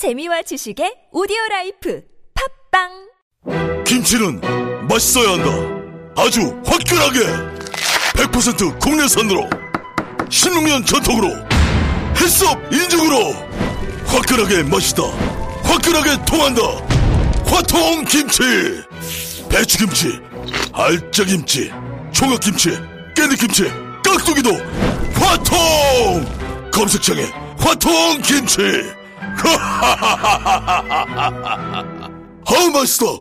재미와 지식의 오디오 라이프 팟빵 김치는 맛있어야 한다. 아주 화끈하게 100% 국내산으로 16년 전통으로 HACCP 인증으로 화끈하게 맛있다. 화끈하게 통한다. 화통 김치. 배추김치, 알짜김치, 총각김치, 깻잎김치, 깍두기도 화통. 검색창에 화통 김치. 아우 맛있어.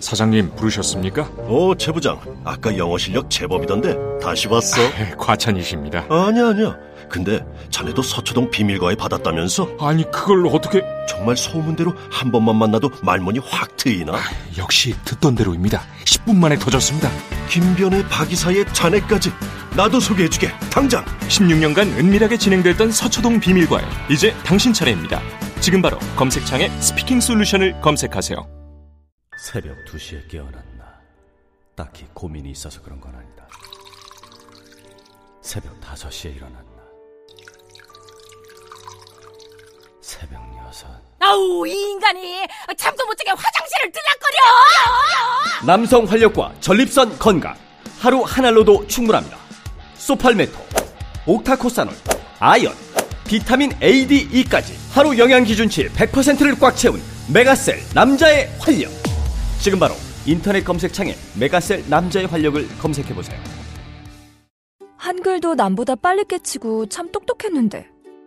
사장님 부르셨습니까? 오, 최 부장. 아까 영어 실력 제법이던데 다시 왔어? 네, 과찬이십니다. 아니야, 아니야. 근데 자네도 서초동 비밀과에 받았다면서? 아니 그걸 어떻게? 정말 소문대로 한 번만 만나도 말문이 확 트이나? 역시 듣던 대로입니다. 10분 만에 터졌습니다. 김변의 박이사의 자네까지 나도 소개해주게. 당장. 16년간 은밀하게 진행됐던 서초동 비밀과에 이제 당신 차례입니다. 지금 바로 검색창에 스피킹 솔루션을 검색하세요. 새벽 2시에 깨어났나. 딱히 고민이 있어서 그런 건 아니다. 새벽 5시에 일어났나. 새벽 6. 아우 이 인간이 잠도 못 자게 화장실을 들락거려 남성 활력과 전립선 건강 하루 한 알로도 충분합니다. 소팔메토, 옥타코사놀, 아연, 비타민 A, D, E까지 하루 영양 기준치 100%를 꽉 채운 메가셀 남자의 활력. 지금 바로 인터넷 검색창에 메가셀 남자의 활력을 검색해 보세요. 한글도 남보다 빨리 깨치고 참 똑똑했는데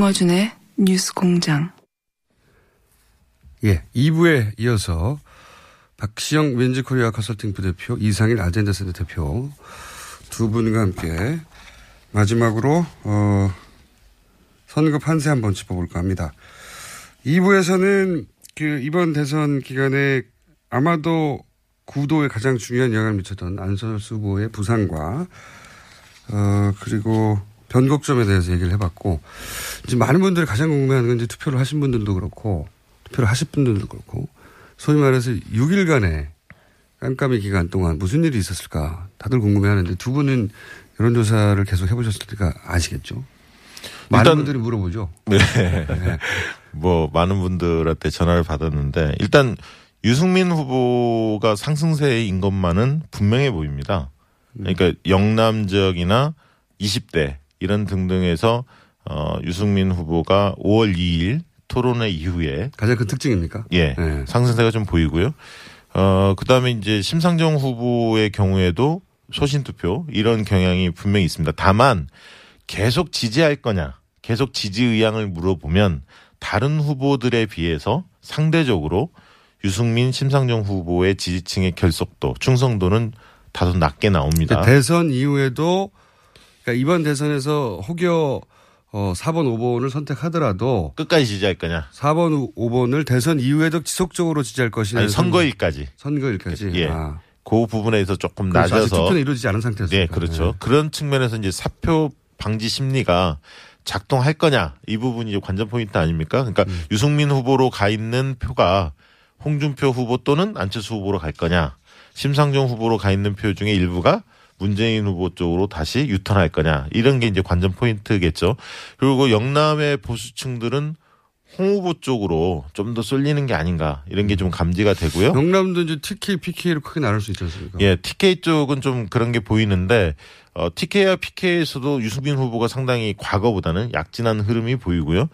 김어준의 뉴스 공장. 예, 2부에 이어서 박시영 윈지 코리아 컨설팅 부대표, 이상일 아젠다 센터 대표 두 분과 함께 마지막으로 어, 선거 판세 한번 짚어볼까 합니다. 2부에서는 그 이번 대선 기간에 아마도 구도에 가장 중요한 영향을 미쳤던 안철수 후보의 부상과 어, 그리고 변곡점에 대해서 얘기를 해봤고, 이제 많은 분들이 가장 궁금해하는 건 이제 투표를 하신 분들도 그렇고, 투표를 하실 분들도 그렇고, 소위 말해서 6일간의 깜깜이 기간 동안 무슨 일이 있었을까 다들 궁금해하는데 두 분은 여론조사를 계속 해보셨으니까 아시겠죠? 많은 분들이 물어보죠. 네. 네. 뭐 많은 분들한테 전화를 받았는데 일단 유승민 후보가 상승세인 것만은 분명해 보입니다. 그러니까 영남 지역이나 20대 이런 등등에서 어 유승민 후보가 5월 2일 토론회 이후에 가장 큰 특징입니까? 예. 네. 상승세가 좀 보이고요. 어 그 다음에 이제 심상정 후보의 경우에도 소신 투표 이런 경향이 분명히 있습니다. 다만 계속 지지할 거냐, 계속 지지 의향을 물어보면 다른 후보들에 비해서 상대적으로 유승민, 심상정 후보의 지지층의 결속도, 충성도는 다소 낮게 나옵니다. 대선 이후에도 그러니까 이번 대선에서 혹여 어 4번, 5번을 선택하더라도 끝까지 지지할 거냐? 4번, 5번을 대선 이후에도 지속적으로 지지할 것이냐? 아니, 선거일까지. 선거일까지. 예. 아. 그 부분에서 조금 그렇죠. 낮아서 투표는 이루어지지 않은 상태에서. 네, 그렇죠. 네. 그런 측면에서 이제 사표 방지 심리가 작동할 거냐 이 부분이 관전 포인트 아닙니까? 그러니까 음. 유승민 후보로 가 있는 표가 홍준표 후보 또는 안철수 후보로 갈 거냐, 심상정 후보로 가 있는 표 중에 일부가 문재인 후보 쪽으로 다시 유턴할 거냐 이런 게 이제 관전 포인트겠죠. 그리고 영남의 보수층들은 홍 후보 쪽으로 좀 더 쏠리는 게 아닌가 이런 게 좀 감지가 되고요. 영남도 이제 TK, PK로 크게 나눌 수 있지 않습니까? 예, TK 쪽은 좀 그런 게 보이는데 어, TK와 PK에서도 유승민 후보가 상당히 과거보다는 약진한 흐름이 보이고요.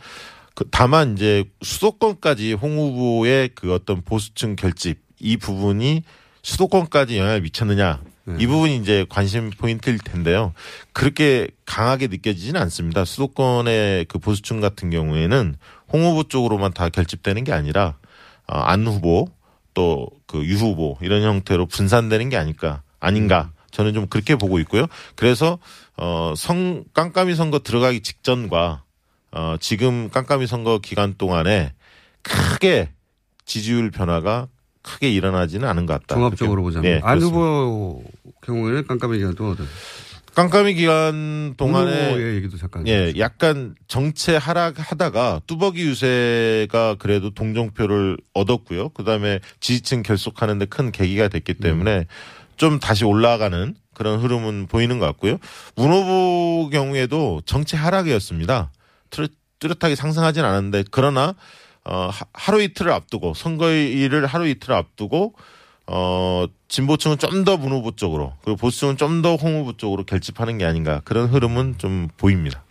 그, 다만 이제 수도권까지 홍 후보의 그 어떤 보수층 결집 이 부분이 수도권까지 영향을 미쳤느냐 네. 이 부분이 이제 관심 포인트일 텐데요. 그렇게 강하게 느껴지지는 않습니다. 수도권의 그 보수층 같은 경우에는 홍 후보 쪽으로만 다 결집되는 게 아니라 어, 안 후보 또 그 유 후보 이런 형태로 분산되는 게 아닐까 아닌가 저는 좀 그렇게 보고 있고요. 그래서 어성 깜깜이 선거 들어가기 직전과 어 지금 깜깜이 선거 기간 동안에 크게 지지율 변화가 크게 일어나지는 않은 것 같다. 종합적으로 보자면 네, 안. 후보 경우에는 깜깜이 기간 동안 어떤 깜깜이 기간 동안에 후보의 얘기도 잠깐 예, 약간 정체 하락하다가 뚜벅이 유세가 그래도 동정표를 얻었고요. 그다음에 지지층 결속하는 데 큰 계기가 됐기 때문에 좀 다시 올라가는 그런 흐름은 보이는 것 같고요. 문 후보 경우에도 정체 하락이었습니다. 뚜렷- 뚜렷하게 상승하진 않았는데 그러나 어, 하- 하루 이틀을 앞두고 선거일을 하루 이틀을 앞두고 어, 진보층은 좀 더 문 후보 쪽으로 그리고 보수층은 좀 더 홍 후보 쪽으로 결집하는 게 아닌가 그런 흐름은 좀 보입니다.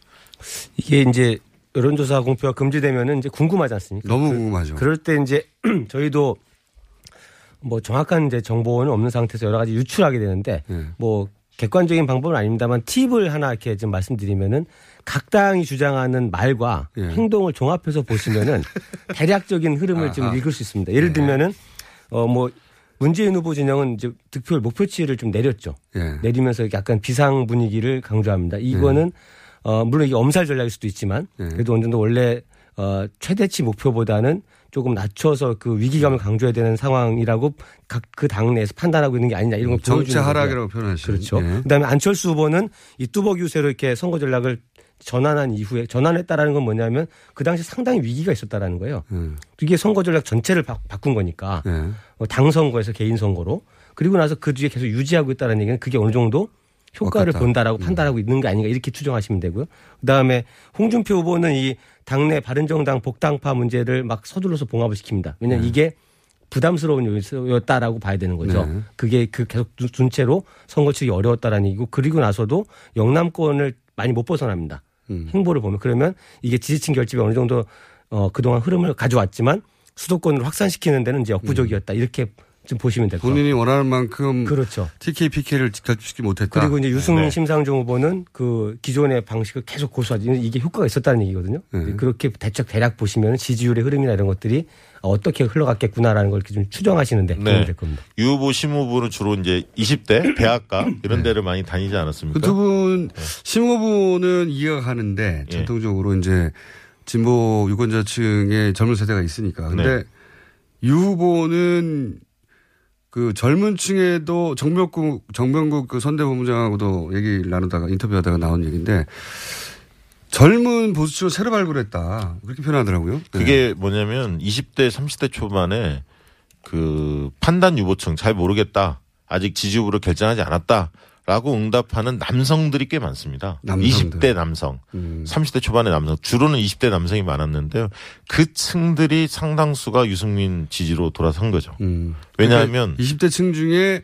이게 이제 여론조사 공표가 금지되면은 이제 궁금하지 않습니까? 너무 궁금하죠. 그럴 때 이제 저희도 뭐 정확한 이제 정보는 없는 상태에서 여러 가지 유출하게 되는데 예. 뭐 객관적인 방법은 아닙니다만 팁을 하나 이렇게 좀 말씀드리면은 각 당이 주장하는 말과 예. 행동을 종합해서 보시면은 대략적인 흐름을 좀 아하. 읽을 수 있습니다. 예를 들면은 어 뭐 문재인 후보 진영은 이제 득표율 목표치를 좀 내렸죠. 예. 내리면서 약간 비상 분위기를 강조합니다. 이거는 어 물론 이게 엄살 전략일 수도 있지만 예. 그래도 어느 정도 원래 어 최대치 목표보다는 조금 낮춰서 그 위기감을 강조해야 되는 상황이라고 각 그 당내에서 판단하고 있는 게 아니냐 이런 걸 거고요. 하락이라고 표현하시죠. 그렇죠. 예. 그다음에 안철수 후보는 이 뚜벅이 유세로 이렇게 선거 전략을 전환한 이후에 전환했다라는 건 뭐냐면 그 당시 상당히 위기가 있었다라는 거예요. 음. 이게 선거 전략 전체를 바, 꾼 거니까 예. 어, 당 선거에서 개인 선거로 그리고 나서 그 뒤에 계속 유지하고 있다는 얘기는 그게 어느 정도 효과를 똑같다. 본다라고 판단하고 있는 게 아닌가 이렇게 추정하시면 되고요. 그다음에 홍준표 후보는 이 당내 바른정당 복당파 문제를 막 서둘러서 봉합을 시킵니다. 왜냐하면 이게 부담스러운 요소였다라고 봐야 되는 거죠. 네. 그게 그 계속 둔- 둔 채로 선거 치기 어려웠다라는 얘기고 그리고 나서도 영남권을 많이 못 벗어납니다. 음. 행보를 보면 그러면 이게 지지층 결집이 어느 정도 어 그동안 흐름을 가져왔지만 수도권을 확산시키는 데는 이제 역부족이었다 이렇게 좀 보시면 될 것 같아요. 본인이 원하는 만큼 그렇죠. TK, PK를 결집시키지 못했다. 그리고 이제 유승민 네. 심상정 후보는 그 기존의 방식을 계속 고수하지 이게 효과가 있었다는 얘기거든요. 네. 그렇게 대략 대략 보시면 지지율의 흐름이나 이런 것들이 어떻게 흘러갔겠구나라는 걸 이렇게 좀 추정하시는데 도움이 네. 될 겁니다. 유 후보, 심 후보는 주로 이제 20대 대학가 이런 데를 많이 다니지 않았습니까? 그 두 분, 심호부는 이해가 가는데, 예. 전통적으로 이제, 진보 유권자층의 젊은 세대가 있으니까. 근데, 네. 유 후보는 그 젊은 층에도 정명국, 정명국 그 선대본부장하고도 얘기를 나누다가 인터뷰하다가 나온 얘기인데, 젊은 보수층을 새로 발굴했다. 그렇게 표현하더라고요. 네. 그게 뭐냐면 20대, 30대 초반에 그 판단 유보층 잘 모르겠다. 아직 지지 후보를 결정하지 않았다. 라고 응답하는 남성들이 꽤 많습니다. 남성들. 20대 남성, 음. 30대 초반의 남성, 주로는 20대 남성이 많았는데요. 그 층들이 상당수가 유승민 지지로 돌아선 거죠. 음. 왜냐하면 20대 층 중에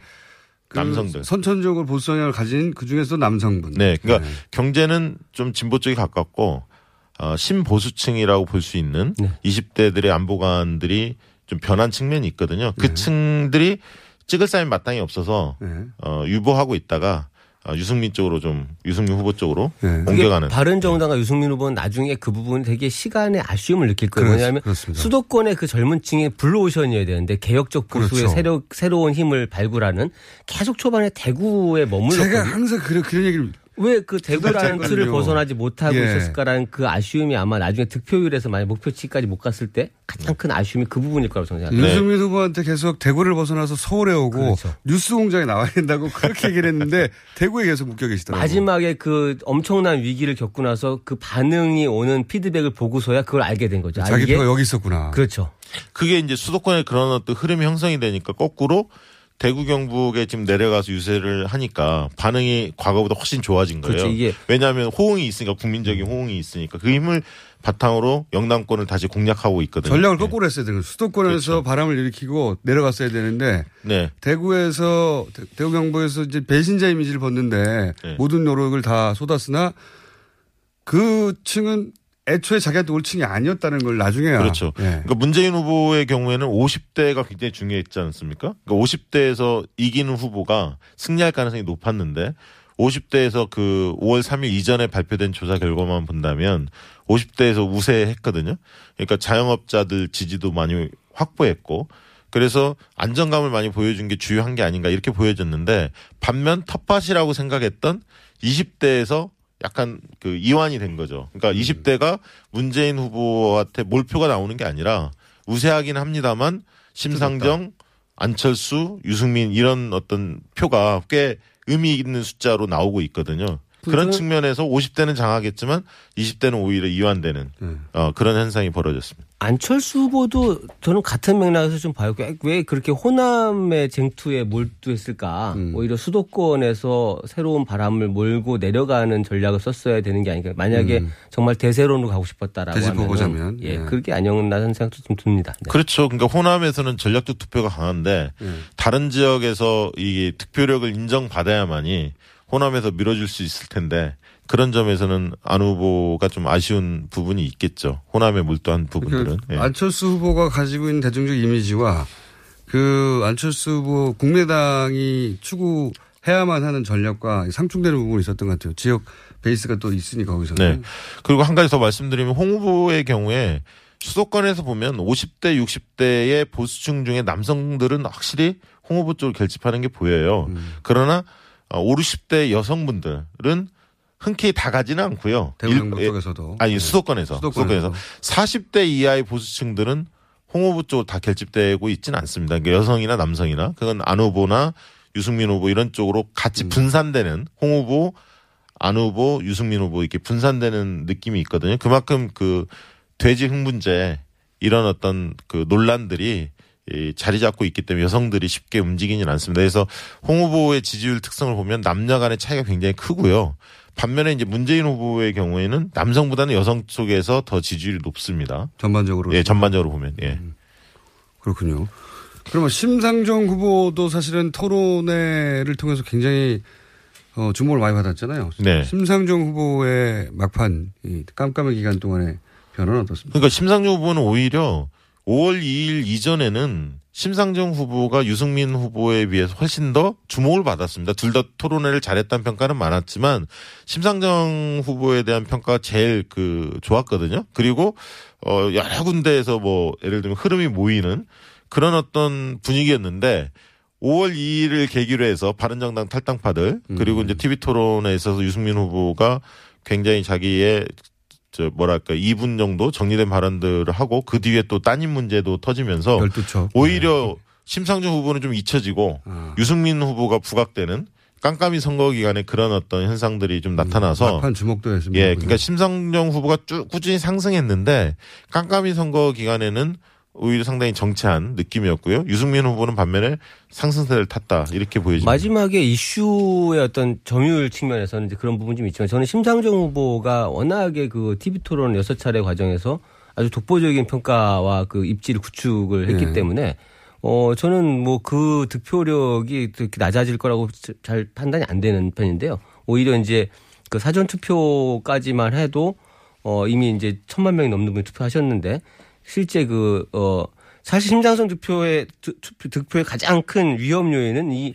그 남성들. 선천적으로 보수 성향을 가진 그 중에서 남성분. 네, 그러니까 경제는 좀 진보 쪽에 가깝고 어, 신보수층이라고 볼 수 있는 네. 20대들의 안보관들이 좀 변한 측면이 있거든요. 그 네. 층들이 찍을 사람이 마땅히 없어서 네. 어, 유보하고 있다가 어, 유승민 쪽으로 좀 유승민 후보 쪽으로 네. 옮겨가는. 바른 정당과 유승민 후보는 나중에 그 부분 되게 시간의 아쉬움을 느낄 거예요. 그렇- 왜냐하면 그렇습니다. 수도권의 그 젊은 층의 블루오션이어야 되는데 개혁적 보수의 그렇죠. 새로, 새로운 힘을 발굴하는 계속 초반에 대구에 머물렀거든요. 제가 항상 그런, 그런 얘기를 왜 그 대구라는. 틀을 벗어나지 못하고 예. 있었을까라는 그 아쉬움이 아마 나중에 득표율에서 만약 목표치까지 못 갔을 때 가장 큰 아쉬움이 그 부분일 거라고 저는 생각합니다. 유승민 후보한테 계속 대구를 벗어나서 서울에 오고 그렇죠. 뉴스 공장에 나와야 된다고 그렇게 얘기를 했는데 대구에 계속 묶여 계시더라고요. 마지막에 그 엄청난 위기를 겪고 나서 그 반응이 오는 피드백을 보고서야 그걸 알게 된 거죠. 아, 자기 표가 여기 있었구나. 그렇죠. 그게 이제 수도권에 그런 어떤 흐름이 형성이 되니까 거꾸로 대구 경북에 지금 내려가서 유세를 하니까 반응이 과거보다 훨씬 좋아진 거예요. 그렇죠. 이게- 왜냐하면 호응이 있으니까 국민적인 호응이 있으니까 그 힘을 바탕으로 영남권을 다시 공략하고 있거든요. 전략을 네. 거꾸로 했어야 되는 거예요. 수도권에서 바람을 일으키고 내려갔어야 되는데 네. 대구에서 대- 대구 경북에서 이제 배신자 이미지를 벗는데 네. 모든 노력을 다 쏟았으나 그 층은 애초에 자기한테 올 층이 아니었다는 걸 나중에야 그렇죠. 예. 그러니까 문재인 후보의 경우에는 50대가 굉장히 중요했지 않습니까? 그러니까 50대에서 이기는 후보가 승리할 가능성이 높았는데 50대에서 그 5월 3일 이전에 발표된 조사 결과만 본다면 50대에서 우세했거든요. 그러니까 자영업자들 지지도 많이 확보했고 그래서 안정감을 많이 보여준 게 주요한 게 아닌가 이렇게 보여졌는데 반면 텃밭이라고 생각했던 20대에서 약간 그 이완이 된 거죠. 그러니까 20대가 문재인 후보한테 몰표가 나오는 게 아니라 우세하긴 합니다만 심상정, 안철수, 유승민 이런 어떤 표가 꽤 의미 있는 숫자로 나오고 있거든요. 그런 측면에서 50대는 장하겠지만 20대는 오히려 이완되는 어, 그런 현상이 벌어졌습니다. 안철수 후보도 저는 같은 맥락에서 좀 봐요. 왜, 왜 그렇게 호남의 쟁투에 몰두했을까? 음. 오히려 수도권에서 새로운 바람을 몰고 내려가는 전략을 썼어야 되는 게 아닌가. 만약에 음. 정말 대세론으로 가고 싶었다라고 하면 보자면, 예, 예. 그렇게 아니었나는 생각도 좀 듭니다. 네. 그렇죠. 그러니까 호남에서는 전략적 투표가 강한데 다른 지역에서 이 득표력을 인정받아야만이 호남에서 밀어줄 수 있을 텐데 그런 점에서는 안 후보가 좀 아쉬운 부분이 있겠죠. 호남에 몰두한 부분들은. 그 예. 안철수 후보가 가지고 있는 대중적 이미지와 그 안철수 후보 국민당이 추구 해야만 하는 전략과 상충되는 부분이 있었던 것 같아요. 지역 베이스가 또 있으니까 거기서는. 네. 그리고 한 가지 더 말씀드리면 홍 후보의 경우에 수도권에서 보면 50대, 60대의 보수층 중에 남성들은 확실히 홍 후보 쪽을 결집하는 게 보여요. 음. 그러나 어, 5, 60대 여성분들은 흔쾌히 다 가지는 않고요. 일- 쪽에서도. 아니 네. 수도권에서 수도권에서. 수도권에서 40대 이하의 보수층들은 홍 후보 쪽으로 다 결집되고 있지는 않습니다. 그러니까 여성이나 남성이나 그건 안 후보나 유승민 후보 이런 쪽으로 같이 분산되는 홍 후보, 안 후보, 유승민 후보 이렇게 분산되는 느낌이 있거든요. 그만큼 그 돼지 흥분제 이런 어떤 그 논란들이 이 자리 잡고 있기 때문에 여성들이 쉽게 움직이지는 않습니다. 그래서 홍 후보의 지지율 특성을 보면 남녀 간의 차이가 굉장히 크고요. 반면에 이제 문재인 후보의 경우에는 남성보다는 여성 쪽에서 더 지지율이 높습니다. 전반적으로. 예, 전반적으로 보면 예. 그렇군요. 그러면 심상정 후보도 사실은 토론회를 통해서 굉장히 어, 주목을 많이 받았잖아요. 네. 심상정 후보의 막판 이 깜깜한 기간 동안의 변화는 어떻습니까? 그러니까 심상정 후보는 오히려 5월 2일 이전에는 심상정 후보가 유승민 후보에 비해서 훨씬 더 주목을 받았습니다. 둘 다 토론회를 잘했다는 평가는 많았지만 심상정 후보에 대한 평가가 제일 그 좋았거든요. 그리고 어 여러 군데에서 뭐 예를 들면 흐름이 모이는 그런 어떤 분위기였는데 5월 2일을 계기로 해서 바른정당 탈당파들 그리고 이제 TV 토론에 있어서 유승민 후보가 굉장히 자기의 저 뭐랄까 2분 정도 정리된 발언들을 하고 그 뒤에 또 따님 문제도 터지면서 12척. 오히려 심상정 후보는 좀 잊혀지고 유승민 후보가 부각되는 깜깜이 선거 기간에 그런 어떤 현상들이 좀 나타나서 막판 주목도 했습니다. 예, 그러니까 심상정 후보가 쭉 꾸준히 상승했는데 깜깜이 선거 기간에는 오히려 상당히 정체한 느낌이었고요. 유승민 후보는 반면에 상승세를 탔다 이렇게 보여집니다. 마지막에 이슈의 어떤 점유율 측면에서는 이제 그런 부분이 좀 있지만 저는 심상정 후보가 워낙에 그 TV 토론 여섯 차례 과정에서 아주 독보적인 평가와 그 입지를 구축을 했기 네. 때문에 어 저는 뭐 그 득표력이 그렇게 낮아질 거라고 잘 판단이 안 되는 편인데요. 오히려 이제 그 사전 투표까지만 해도 어 이미 이제 천만 명이 넘는 분이 투표하셨는데 실제 그, 어, 사실 심장성 득표의, 득- 투표- 득표의 가장 큰 위험 요인은 이,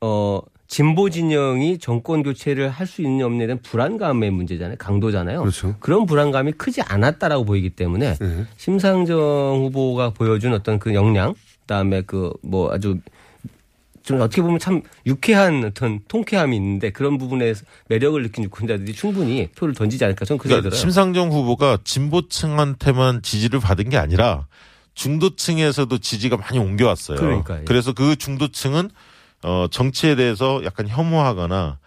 어, 진보 진영이 정권 교체를 할 수 있는 없느냐에 대한 불안감의 문제잖아요. 강도잖아요. 그렇죠. 런 불안감이 크지 않았다라고 보이기 때문에 네. 심상정 후보가 보여준 어떤 그 역량, 그다음에 그 뭐 아주 좀 어떻게 보면 참 유쾌한 어떤 통쾌함이 있는데 그런 부분에서 매력을 느낀 유권자들이 충분히 표를 던지지 않을까 저는 그 생각이 그러니까 들어요. 심상정 후보가 진보층한테만 지지를 받은 게 아니라 중도층에서도 지지가 많이 옮겨왔어요. 그러니까요. 그래서 그 중도층은 어 정치에 대해서 약간 혐오하거나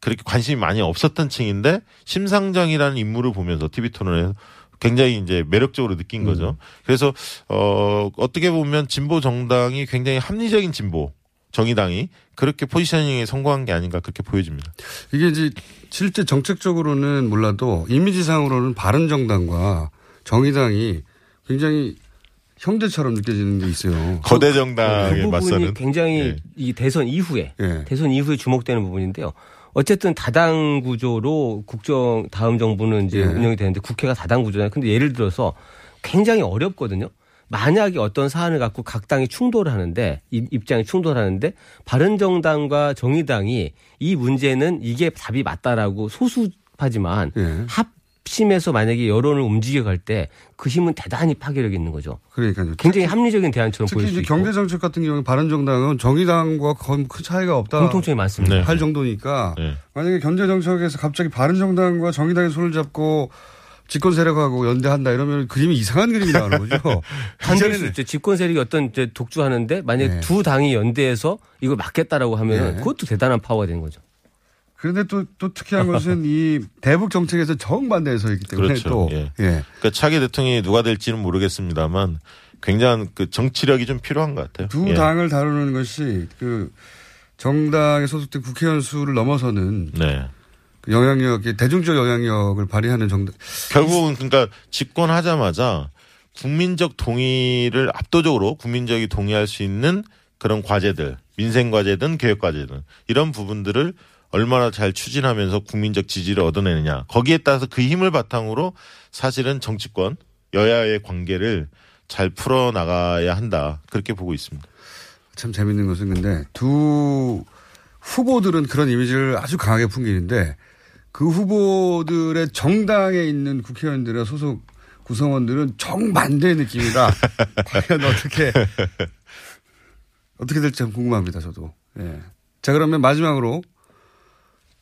그렇게 관심이 많이 없었던 층인데 심상정이라는 인물을 보면서 TV 토론에서 굉장히 이제 매력적으로 느낀 거죠. 그래서 어 어떻게 보면 진보 정당이 굉장히 합리적인 진보 정의당이 그렇게 포지셔닝에 성공한 게 아닌가 그렇게 보여집니다. 이게 이제 실제 정책적으로는 몰라도 이미지상으로는 바른 정당과 정의당이 굉장히 형제처럼 느껴지는 게 있어요. 거대 그 정당에 부분이 맞서는 굉장히 예. 이 대선 이후에 예. 대선 이후에 주목되는 부분인데요. 어쨌든 다당 구조로 국정 다음 정부는 이제 예. 운영이 되는데 국회가 다당 구조잖아요. 근데 예를 들어서 굉장히 어렵거든요. 만약에 어떤 사안을 갖고 각 당이 충돌을 하는데 입- 입장이 충돌하는데 바른정당과 정의당이 이 문제는 이게 답이 맞다라고 소수하지만 예. 합심해서 만약에 여론을 움직여 갈 때 그 힘은 대단히 파괴력이 있는 거죠. 그러니까요. 굉장히 합리적인 대안처럼 보일 특히 수 이제 있고. 경제 정책 같은 경우는 바른정당은 정의당과 큰 차이가 없다. 공통점이 많습니다. 네. 할 정도니까 네. 만약에 경제 정책에서 갑자기 바른정당과 정의당의 손을 잡고 집권 세력하고 연대한다 이러면 그림이 이상한 그림이 나오는 거죠. 반대일 수 있죠. 집권 세력이 어떤 이제 독주하는데 만약에 네. 두 당이 연대해서 이걸 막겠다라고 하면 네. 그것도 대단한 파워가 되는 거죠. 그런데 또, 또 특이한 것은 이 대북 정책에서 정반대에 서 있기 때문에 그렇죠. 또 예. 예. 그러니까 차기 대통령이 누가 될지는 모르겠습니다만 굉장한 그 정치력이 좀 필요한 것 같아요. 두 예. 당을 다루는 것이 그 정당에 소속된 국회의원 수를 넘어서는 네. 그 영향력, 대중적 영향력을 발휘하는 정당. 결국은 그러니까 집권하자마자 국민적 동의를 압도적으로 국민적이 동의할 수 있는 그런 과제들, 민생 과제든 개혁 과제든 이런 부분들을 얼마나 잘 추진하면서 국민적 지지를 얻어내느냐. 거기에 따라서 그 힘을 바탕으로 사실은 정치권 여야의 관계를 잘 풀어 나가야 한다. 그렇게 보고 있습니다. 참 재밌는 것은 근데 두 후보들은 그런 이미지를 아주 강하게 풍기는데 그 후보들의 정당에 있는 국회의원들의 소속 구성원들은 정반대의 느낌이다. 과연 어떻게 어떻게 될지 참 궁금합니다. 저도. 예. 자 그러면 마지막으로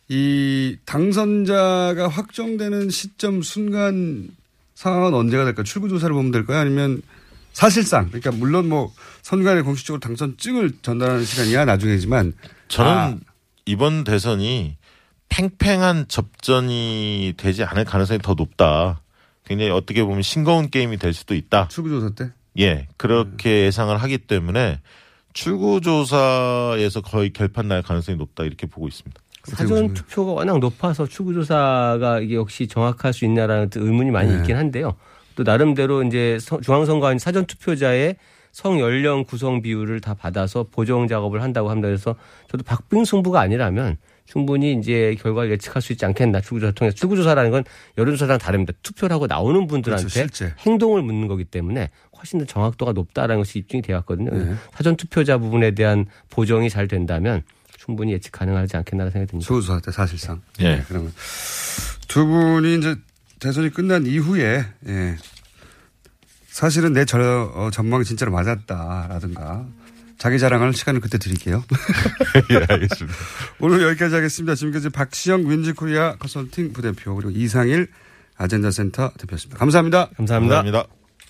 이 당선자가 확정되는 시점 순간 상황은 언제가 될까? 출구 조사를 보면 될까요? 아니면 사실상 그러니까 물론 뭐 선관위 공식적으로 당선 증을 전달하는 시간이야 나중이지만 저는 아, 이번 대선이 팽팽한 접전이 되지 않을 가능성이 더 높다. 굉장히 어떻게 보면 싱거운 게임이 될 수도 있다. 출구조사 때? 예, 그렇게 예상을 하기 때문에 출구조사에서 거의 결판 날 가능성이 높다 이렇게 보고 있습니다. 사전 투표가 워낙 높아서 출구조사가 이게 역시 정확할 수 있냐라는 의문이 많이 네. 있긴 한데요. 또 나름대로 이제 서- 중앙선관위 사전 투표자의 성 연령 구성 비율을 다 받아서 보정 작업을 한다고 합니다. 그래서 저도 박빙 승부가 아니라면 충분히 이제 결과를 예측할 수 있지 않겠나 출구조사 통해서 출구조사라는 건 여론조사랑 다릅니다. 투표를 하고 나오는 분들한테 그렇죠, 실제. 행동을 묻는 거기 때문에 훨씬 더 정확도가 높다라는 것이 입증이 되어 왔거든요. 네. 사전 투표자 부분에 대한 보정이 잘 된다면 충분히 예측 가능하지 않겠나라는 생각이 듭니다. 출구조사 때 사실상. 예. 네, 그러면 두 분이 이제 대선이 끝난 이후에 예. 사실은 내 저, 어, 전망이 진짜로 맞았다라든가 자기 자랑하는 시간을 그때 드릴게요. 예, 알겠습니다. 오늘 여기까지 하겠습니다. 지금까지 박시영 윈지코리아 컨설팅 부대표 그리고 이상일 아젠다 센터 대표였습니다. 감사합니다. 감사합니다.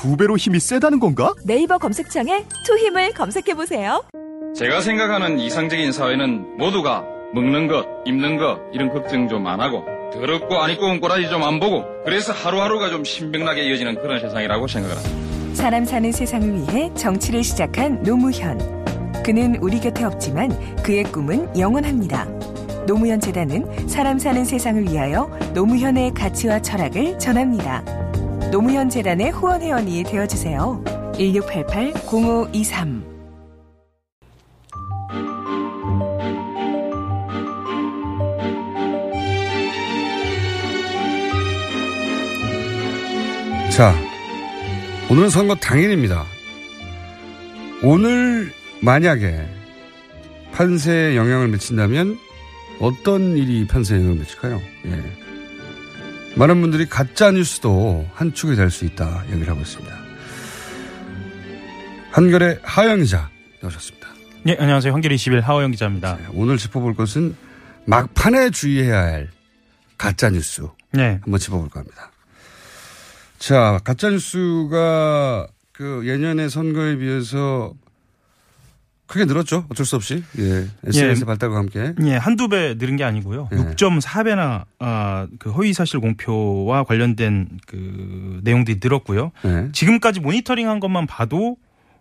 두 배로 힘이 세다는 건가? 네이버 검색창에 투 힘을 검색해보세요. 제가 생각하는 이상적인 사회는 모두가 먹는 것, 입는 것 이런 걱정 좀 안 하고 더럽고 안 입고 온 꼬라지 좀 안 보고 그래서 하루하루가 좀 신명나게 이어지는 그런 세상이라고 생각을 합니다. 사람 사는 세상을 위해 정치를 시작한 노무현. 그는 우리 곁에 없지만 그의 꿈은 영원합니다. 노무현 재단은 사람 사는 세상을 위하여 노무현의 가치와 철학을 전합니다. 노무현 재단의 후원 회원이 되어 주세요. 1688-0523 자, 오늘은 선거 당일입니다. 오늘 만약에 판세에 영향을 미친다면 어떤 일이 판세에 영향을 미칠까요? 예. 많은 분들이 가짜 뉴스도 한 축이 될 수 있다 얘기를 하고 있습니다. 한결의 하영 기자 나오셨습니다. 네, 안녕하세요. 한겨레 21 하호영 기자입니다. 오늘 짚어볼 것은 막판에 주의해야 할 가짜 뉴스. 네. 한번 짚어볼까 합니다. 자, 가짜 뉴스가 그 예년의 선거에 비해서 크게 늘었죠. 어쩔 수 없이. 예. SNS 예. 발달과 함께. 예, 한두 배 늘은 게 아니고요. 예. 6.4배나 아, 그 허위 사실 공표와 관련된 그 내용들이 늘었고요. 네. 지금까지 모니터링 한 것만 봐도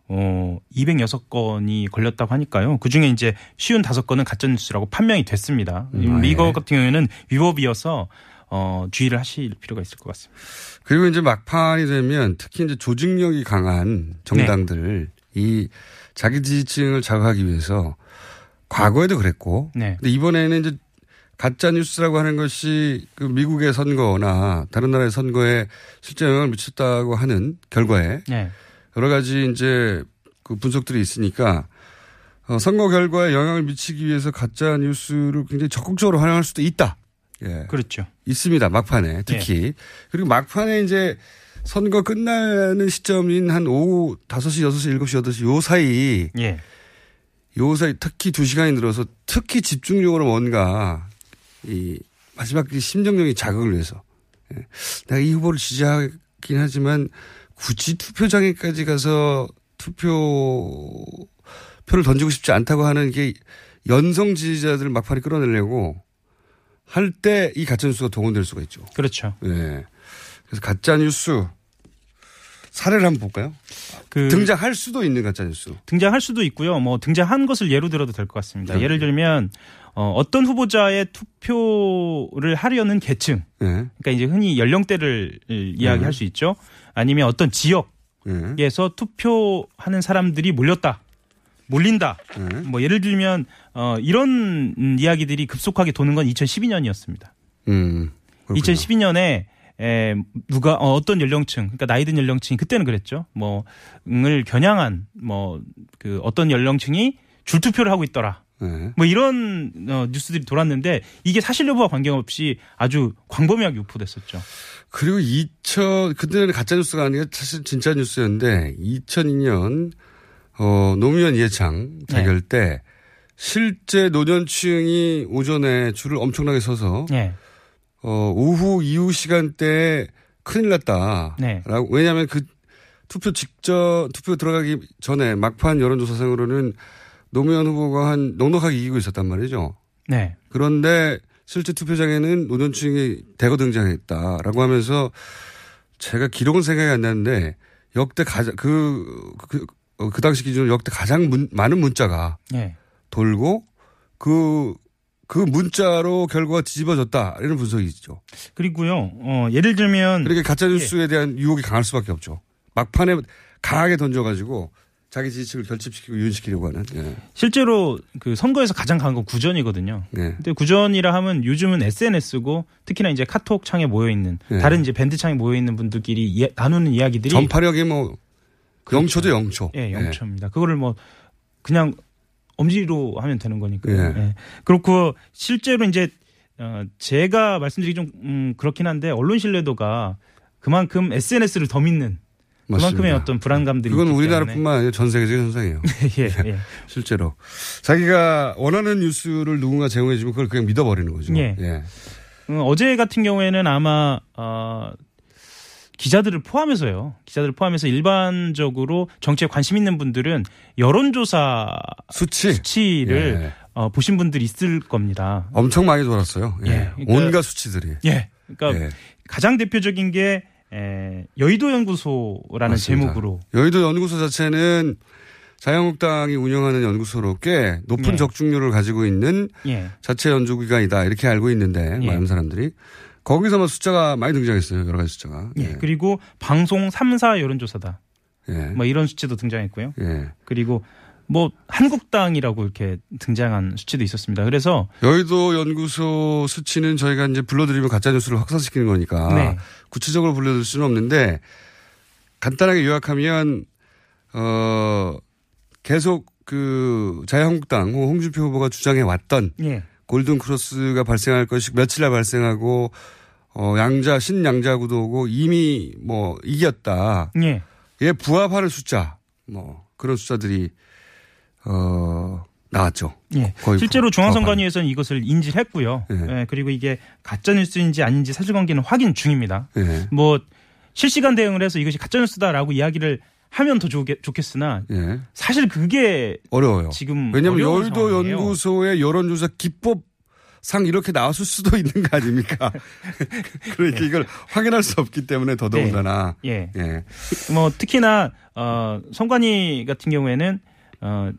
어 206건이 걸렸다고 하니까요. 그 중에 이제 쉬운 다섯 건은 가짜 뉴스라고 판명이 됐습니다. 음, 아, 이거 예. 같은 경우에는 위법이어서 어, 주의를 하실 필요가 있을 것 같습니다. 그리고 이제 막판이 되면 특히 이제 조직력이 강한 정당들 이 자기 지지층을 자극하기 위해서 과거에도 그랬고 네. 근데 이번에는 이제 가짜 뉴스라고 하는 것이 그 미국의 선거나 다른 나라의 선거에 실제 영향을 미쳤다고 하는 결과에 네. 여러 가지 이제 그 분석들이 있으니까 어, 선거 결과에 영향을 미치기 위해서 가짜 뉴스를 굉장히 적극적으로 활용할 수도 있다. 예. 그렇죠. 있습니다. 막판에 특히 그리고 막판에 이제 선거 끝나는 시점인 한 오후 5시, 6시, 7시, 8시 요 사이 예. 요 사이 특히 두 시간이 늘어서 특히 집중적으로 뭔가 이 마지막 이 심정적인 자극을 위해서 예. 내가 이 후보를 지지하긴 하지만 굳이 투표장에까지 가서 투표 표를 던지고 싶지 않다고 하는 게 연성 지지자들 막판에 끌어내려고 할 때 이 가짜뉴스가 동원될 수가 있죠. 그렇죠. 예. 그래서 가짜뉴스 사례를 한번 볼까요? 그 등장할 수도 있는 가짜뉴스. 등장할 수도 있고요. 뭐 등장한 것을 예로 들어도 될 것 같습니다. 네. 예를 들면 어, 어떤 후보자의 투표를 하려는 계층, 예. 그러니까 이제 흔히 연령대를 이야기할 수 있죠. 아니면 어떤 지역에서 투표하는 사람들이 몰렸다. 몰린다. 뭐 예를 들면 어 이런 음, 이야기들이 급속하게 도는 건 2012년이었습니다. 음. 2012년에 에, 누가 어, 어떤 연령층, 그러니까 나이 든 연령층이 그때는 그랬죠. 뭐을 겨냥한 뭐 그 어떤 연령층이 줄 투표를 하고 있더라. 네. 뭐 이런 어, 뉴스들이 돌았는데 이게 사실 여부와 관계없이 아주 광범위하게 유포됐었죠. 그리고 2000 그때는 가짜 뉴스가 아니라 사실 진짜 뉴스였는데 2002년 어 노무현 예창 대결 네. 때 실제 노년층이 오전에 줄을 엄청나게 서서 네. 어 오후 이후 시간대에 큰일 났다. 네. 라고 왜냐하면 그 투표 직전 투표 들어가기 전에 막판 여론조사상으로는 노무현 후보가 한 넉넉하게 이기고 있었단 말이죠. 네. 그런데 실제 투표장에는 노년층이 대거 등장했다라고 하면서 제가 기록은 생각이 안 나는데 역대 가장 그, 그, 어, 그 당시 기준으로 역대 가장 문- 많은 문자가 네. 돌고 그, 그 문자로 결과가 뒤집어졌다 이런 분석이 있죠. 그리고요, 어, 예를 들면 그러니까 가짜뉴스에 대한 유혹이 강할 수밖에 없죠. 막판에 강하게 던져가지고 자기 지지층을 결집시키고 유인시키려고 하는. 예. 실제로 그 선거에서 가장 강한 건 구전이거든요. 네. 근데 구전이라 하면 요즘은 SNS고 특히나 이제 카톡 창에 모여 있는 네. 다른 이제 밴드 창에 모여 있는 분들끼리 이야- 나누는 이야기들이 전파력이 뭐 영초죠 영초. 예, 영초입니다. 그거를 뭐 그냥 엄지로 하면 되는 거니까요. 예. 예. 그렇고 실제로 이제 어 제가 말씀드리기 좀 음, 그렇긴 한데 언론 신뢰도가 그만큼 SNS를 더 믿는 그만큼의 맞습니다. 어떤 불안감들이 그건 우리나라뿐만 아니라 전 세계적인 현상이에요. 예, 예. 실제로 자기가 원하는 뉴스를 누군가 제공해주면 그걸 그냥 믿어버리는 거죠. 예. 음, 어제 같은 경우에는 아마 어, 기자들을 포함해서요. 기자들을 포함해서 일반적으로 정치에 관심 있는 분들은 여론조사 수치 를 예. 어, 보신 분들이 있을 겁니다. 엄청 많이 돌았어요. 예. 예, 그러니까- 온갖 수치들이. 예. 그러니까 예. 가장 대표적인 게 에, 여의도 연구소라는 맞습니다. 제목으로 여의도 연구소 자체는 자유한국당이 운영하는 연구소로 꽤 높은 예. 적중률을 가지고 있는 예. 자체 연구기관이다 이렇게 알고 있는데 예. 많은 사람들이 거기서만 숫자가 많이 등장했어요 여러 가지 숫자가. 예. 그리고 방송 3사 여론조사다. 예. 뭐 이런 수치도 등장했고요. 예. 그리고 뭐 한국당이라고 이렇게 등장한 수치도 있었습니다. 그래서 여의도 연구소 수치는 저희가 이제 불러드리면 가짜 뉴스를 확산시키는 거니까 네. 구체적으로 불러드릴 수는 없는데 간단하게 요약하면 어 계속 그 자유한국당 홍준표 후보가 주장해 왔던 예. 골든 크로스가 발생할 것이 며칠날 발생하고 어 양자 신양자 구도고 이미 뭐 이겼다. 예. 예 부합하는 숫자 뭐 그런 숫자들이 어 나왔죠. 예. 실제로. 중앙선관위에서는 이것을 인지를 했고요. 예, 그리고 이게 가짜뉴스인지 아닌지 사실관계는 확인 중입니다. 예. 뭐 실시간 대응을 해서 이것이 가짜뉴스다라고 이야기를 하면 더 좋겠, 좋겠으나 예. 사실 그게 어려워요. 지금 왜냐하면 여의도 상황이에요. 연구소의 여론조사 기법 상 이렇게 나왔을 수도 있는 거 아닙니까? 그러니까 이걸 확인할 수 없기 때문에 더더군다나. 예. 예. 뭐 특히나 어 선관위 같은 경우에는 어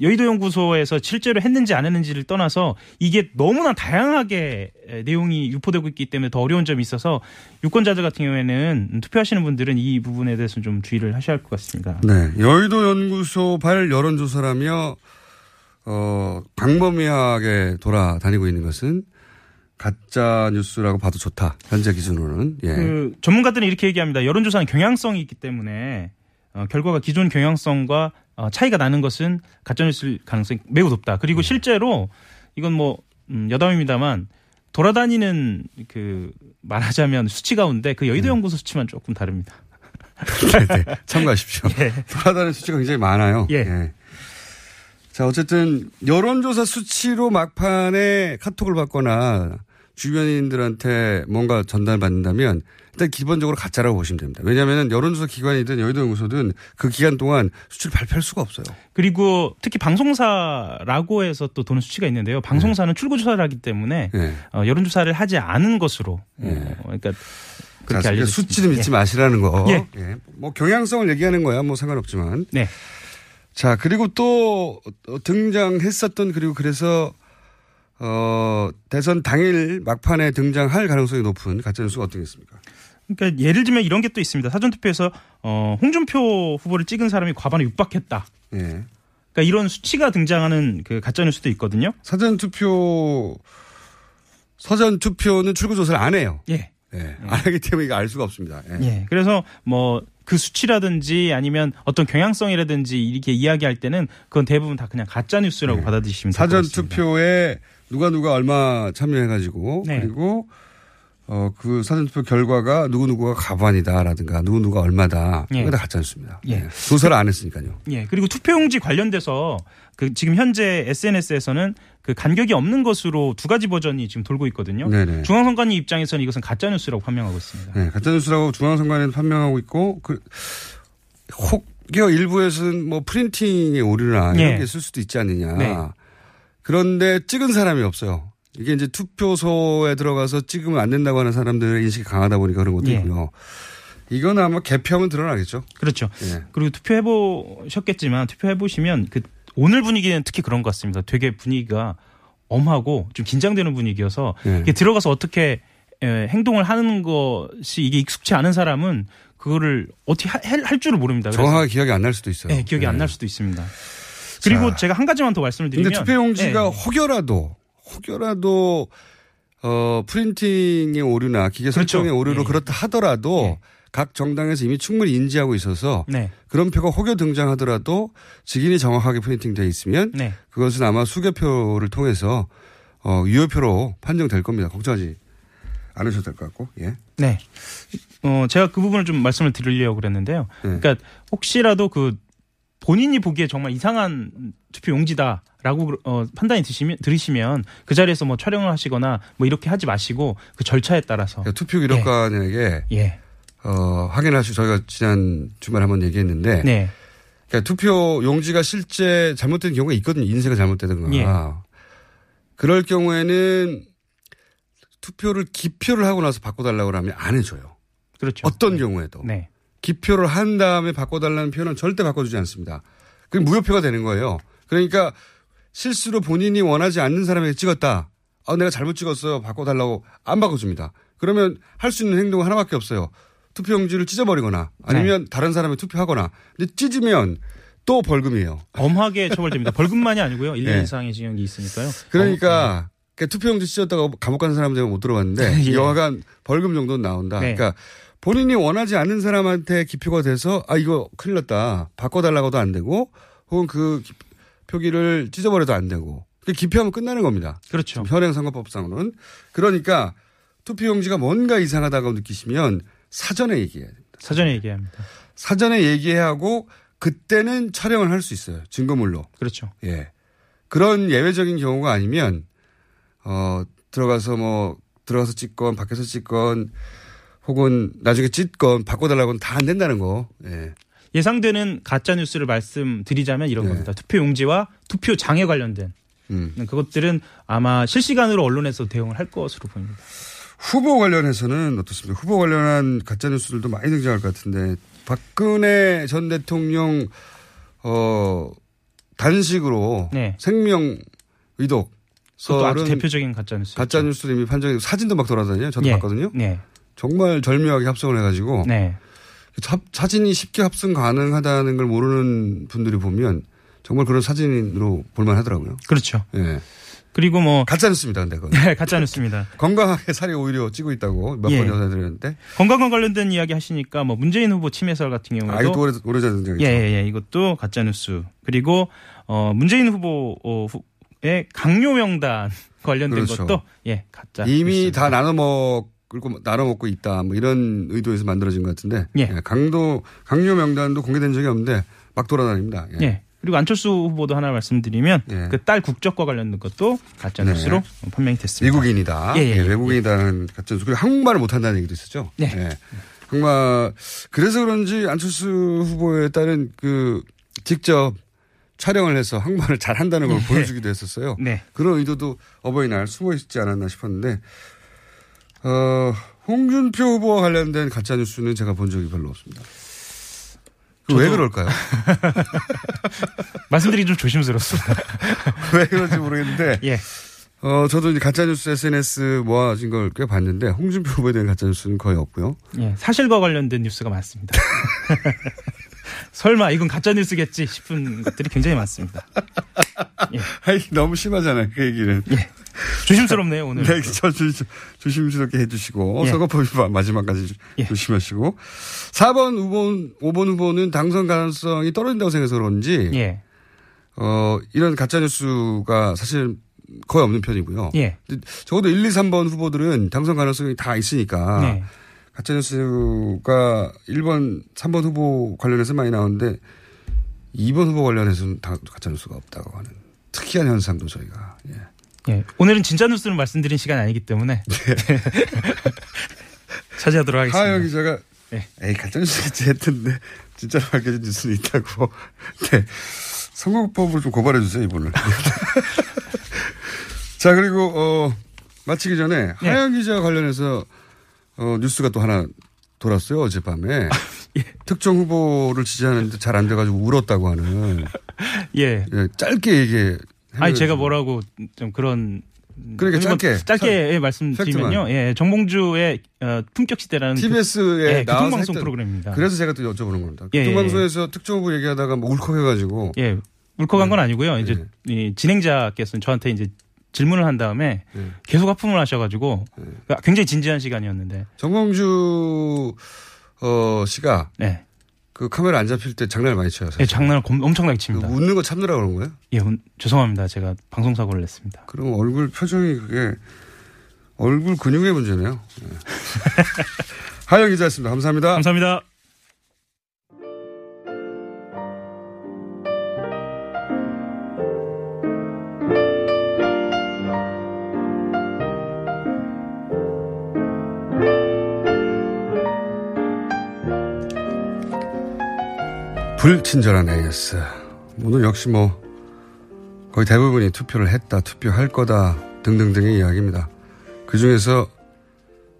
여의도 연구소에서 실제로 했는지 안 했는지를 떠나서 이게 너무나 다양하게 내용이 유포되고 있기 때문에 더 어려운 점이 있어서 유권자들 같은 경우에는 투표하시는 분들은 이 부분에 대해서 좀 주의를 하셔야 할 것 같습니다. 네. 여의도 연구소 발 여론조사라며 어, 광범위하게 돌아다니고 있는 것은 가짜 뉴스라고 봐도 좋다. 현재 기준으로는. 예. 그 전문가들은 이렇게 얘기합니다. 여론조사는 경향성이 있기 때문에 어, 결과가 기존 경향성과 어, 차이가 나는 것은 가짜 뉴스일 가능성이 매우 높다. 그리고 실제로 이건 뭐 음, 여담입니다만 돌아다니는 그 말하자면 수치 가운데 그 여의도 연구소 수치만 조금 다릅니다. 네, 네. 참고하십시오. 돌아다니는 수치가 굉장히 많아요. 예. 자, 어쨌든 여론조사 수치로 막판에 카톡을 받거나 주변인들한테 뭔가 전달받는다면 일단 기본적으로 가짜라고 보시면 됩니다. 왜냐하면 여론조사 기관이든 여의도 연구소든 그 기간 동안 수치를 발표할 수가 없어요. 그리고 특히 방송사라고 해서 또 도는 수치가 있는데요. 방송사는 출구 조사를 하기 때문에 네. 어, 여론 조사를 하지 않은 것으로 어, 그러니까 그렇게 자, 알려 수치는 믿지 마시라는 거. 예. 뭐 경향성을 얘기하는 거야 뭐 상관없지만. 네. 자 그리고 또 등장했었던 그리고 그래서 어 대선 당일 막판에 등장할 가능성이 높은 가짜뉴스가 있습니까? 그러니까 예를 들면 이런 게 또 있습니다. 사전 투표에서 어, 홍준표 후보를 찍은 사람이 과반에 육박했다. 예. 그러니까 이런 수치가 등장하는 그 가짜 뉴스도 있거든요. 사전 투표 사전 투표는 출구 조사를 안 해요. 예. 예. 안 하기 때문에 이거 알 수가 없습니다. 예. 예. 그래서 뭐 그 수치라든지 아니면 어떤 경향성이라든지 이렇게 이야기할 때는 그건 대부분 다 그냥 가짜 뉴스라고 받아들이시면 될것 네. 사전 같습니다. 투표에 누가 누가 얼마 참여해가지고 네. 그리고 어 그 사전 투표 결과가 누구 누구가 가반이다라든가 누구 누가 얼마다 예. 이거 다 가짜 뉴스입니다. 예. 예. 조사를 안 했으니까요. 예. 그리고 투표용지 관련돼서 그 지금 현재 SNS에서는 그 간격이 없는 것으로 두 가지 버전이 지금 돌고 있거든요. 네네. 중앙선관위 입장에서는 이것은 가짜 뉴스라고 판명하고 있습니다. 네, 가짜 뉴스라고 중앙선관위는 판명하고 있고 그 혹여 일부에서는 뭐 프린팅의 오류나 이런 예. 게 있을 수도 있지 않느냐. 네. 그런데 찍은 사람이 없어요. 이게 이제 투표소에 들어가서 찍으면 안 된다고 하는 사람들의 인식이 강하다 보니까 그런 것도 예. 있고요. 이건 아마 개평은 드러나겠죠. 그렇죠. 예. 그리고 투표해 보셨겠지만 투표해 보시면 그 오늘 분위기는 특히 그런 것 같습니다. 되게 분위기가 엄하고 좀 긴장되는 분위기여서 예. 이게 들어가서 어떻게 에, 행동을 하는 것이 이게 익숙치 않은 사람은 그거를 어떻게 할, 할 줄을 모릅니다. 정확하게 기억이 안 날 수도 있어요. 네, 기억이 안날 수도 있습니다. 그리고 자. 제가 한 가지만 더 말씀을 드리면 근데 투표용지가 네. 혹여라도 혹여라도 어 프린팅의 오류나 기계 설정의 그렇죠. 오류로 예. 그렇다 하더라도 각 정당에서 이미 충분히 인지하고 있어서 네. 그런 표가 혹여 등장하더라도 직인이 정확하게 프린팅되어 있으면 네. 그것은 아마 수개표를 통해서 어 유효표로 판정될 겁니다. 걱정하지 않으셔도 될 것 같고 예. 네. 어, 제가 그 부분을 좀 말씀을 드리려고 그랬는데요. 네. 그러니까 혹시라도 그 본인이 보기에 정말 이상한 투표 용지다라고 어, 판단이 드시면 들으시면 그 자리에서 뭐 촬영을 하시거나 뭐 이렇게 하지 마시고 그 절차에 따라서 그러니까 투표 기록관에게 예. 어 확인할 수 저희가 지난 주말에 한번 얘기했는데 네. 그러니까 투표 용지가 실제 잘못된 경우가 있거든요. 인쇄가 잘못되든가. 예. 그럴 경우에는 투표를 기표를 하고 나서 바꿔달라고 하면 안 해줘요. 그렇죠. 어떤 경우에도. 네. 기표를 한 다음에 바꿔달라는 표현은 절대 바꿔주지 않습니다. 그게 무효표가 되는 거예요. 그러니까 실수로 본인이 원하지 않는 사람에게 찍었다. 아, 내가 잘못 찍었어요. 바꿔달라고 안 바꿔줍니다. 그러면 할 수 있는 행동은 하나밖에 없어요. 투표용지를 찢어버리거나 아니면 다른 사람이 투표하거나. 근데 찢으면 또 벌금이에요. 엄하게 처벌됩니다. 벌금만이 아니고요. 1년 예. 이상의 징역이 있으니까요. 그러니까, 그러니까 투표용지 찢었다가 감옥 가는 사람 제가 못 들어봤는데 예. 여하간 벌금 정도는 나온다. 네. 그러니까 본인이 원하지 않는 사람한테 기표가 돼서 아 이거 큰일 났다 바꿔달라고도 안 되고 혹은 그 기- 표기를 찢어버려도 안 되고 그 기표하면 끝나는 겁니다. 그렇죠. 현행 선거법상으로는 그러니까 투표용지가 뭔가 이상하다고 느끼시면 사전에 얘기해야 됩니다. 사전에 얘기합니다. 사전에 얘기해야 하고 그때는 촬영을 할 수 있어요. 증거물로. 그렇죠. 예. 그런 예외적인 경우가 아니면 어 들어가서 뭐 들어가서 찍건 밖에서 찍건 혹은 나중에 찍건 바꿔달라고는 다 안 된다는 거. 예. 예상되는 가짜 뉴스를 말씀드리자면 이런 겁니다. 투표 용지와 투표 장애 관련된 음. 그것들은 아마 실시간으로 언론에서 대응을 할 것으로 보입니다. 후보 관련해서는 어떻습니까? 후보 관련한 가짜 뉴스들도 많이 등장할 것 같은데 박근혜 전 대통령 어 단식으로 네. 생명 의독 그것도 아주 대표적인 가짜 뉴스. 가짜 뉴스로 이미 판정이 사진도 막 돌아다녀요. 저도 예. 봤거든요. 네. 정말 절묘하게 합성을 해가지고 네. 사, 사진이 쉽게 합성 가능하다는 걸 모르는 분들이 보면 정말 그런 사진으로 볼만하더라고요. 그렇죠. 예. 그리고 뭐 가짜 뉴스입니다. 근데 그건. 네, 가짜 뉴스입니다. 건강하게 살이 오히려 찌고 있다고 몇번 예. 전해드렸는데 건강과 관련된 이야기 하시니까 뭐 문재인 후보 침해설 같은 경우에도 아 이것도 오래 오래전 적이 예. 예, 예, 이것도 가짜 뉴스. 그리고 어 문재인 후보의 강요 명단 관련된 그렇죠. 것도 예, 가짜. 이미 다 나눠 먹고 나눠 먹고 있다. 뭐 이런 의도에서 만들어진 것 같은데 예, 강도 강요 명단도 공개된 적이 없는데 막 돌아다닙니다. 예. 예. 그리고 안철수 후보도 하나 말씀드리면 그딸 국적과 관련된 것도 가짜 뉴스로 판명이 됐습니다. 미국인이다. 예, 예, 예, 예. 외국인이다는 가짜 뉴스. 그리고 한국말을 못한다는 얘기도 있었죠. 네. 예. 한국말 그래서 그런지 안철수 후보에 따른 그 직접 촬영을 해서 한국말을 잘한다는 걸 네. 보여주기도 했었어요. 네. 그런 의도도 어버이날 숨어 있지 않았나 싶었는데 어, 홍준표 후보와 관련된 가짜 뉴스는 제가 본 적이 별로 없습니다. 그왜 저도- 그럴까요? 말씀드리기 좀 조심스럽습니다. 왜 그런지 모르겠는데. 예. 어, 저도 이제 가짜뉴스 SNS 모아진 걸 꽤 봤는데, 홍준표 후보에 대한 가짜뉴스는 거의 없고요. 예, 사실과 관련된 뉴스가 많습니다. 설마 이건 가짜 뉴스겠지 싶은 것들이 굉장히 많습니다. 아이, 너무 심하잖아요, 그 얘기는. 조심스럽네요, 오늘. 네, 저, 조, 조, 조심스럽게 해주시고, 예. 선거법 마지막까지 조심하시고, 4번 후보, 5번 후보는 당선 가능성이 떨어진다고 생각해서 그런지, 예. 어, 이런 가짜 뉴스가 사실 거의 없는 편이고요. 예. 적어도 1, 2, 3번 후보들은 당선 가능성이 다 있으니까, 네. 가짜뉴스가 1번, 3번 후보 관련해서 많이 나오는데 2번 후보 관련해서는 다 가짜뉴스가 없다고 하는 특이한 현상도 저희가. 예. 예. 오늘은 진짜 뉴스를 말씀드린 시간이 아니기 때문에. 차지하도록 하겠습니다. 하영 기자가 네. 에이 가짜 뉴스겠지 했던데 진짜로 밝혀진 뉴스는 있다고. 네. 선거법으로 좀 고발해 주세요 이분을. 자 그리고 어 마치기 전에 네. 하영 기자 관련해서 어 뉴스가 또 하나 돌았어요 어젯밤에 특정 후보를 지지하는데 잘 안 돼가지고 울었다고 하는. 예. 예, 짧게 얘기해. 아니 제가 뭐라고 좀 그런 그러니까 뭐 짧게. 짧게 예, 말씀드리면요. 예, 정봉주의 어, 품격 시대라는 TBS에 예, 나와서 교통방송 했던- 프로그램입니다. 그래서 제가 또 여쭤보는 겁니다. 예, 예, 교통방송에서 특정 후보 얘기하다가 뭐 울컥해가지고. 예, 울컥한 네. 건 아니고요. 이제 이 진행자께서는 저한테 이제 질문을 한 다음에 네. 계속 하품을 하셔가지고 그러니까 굉장히 진지한 시간이었는데. 정봉주 어 씨가 네. 그 카메라 안 잡힐 때 장난을 많이 쳐요. 예, 장난을 검- 엄청나게 칩니다. 웃는 거 참느라 그런 거예요? 예, 운- 죄송합니다. 제가 방송 사고를 냈습니다. 그럼 얼굴 표정이 그게 얼굴 근육의 문제네요. 예. 하영 기자였습니다. 감사합니다. 감사합니다. 불친절한 AS. 오늘 역시 뭐 거의 대부분이 투표를 했다, 투표할 거다 등등등의 이야기입니다. 그 중에서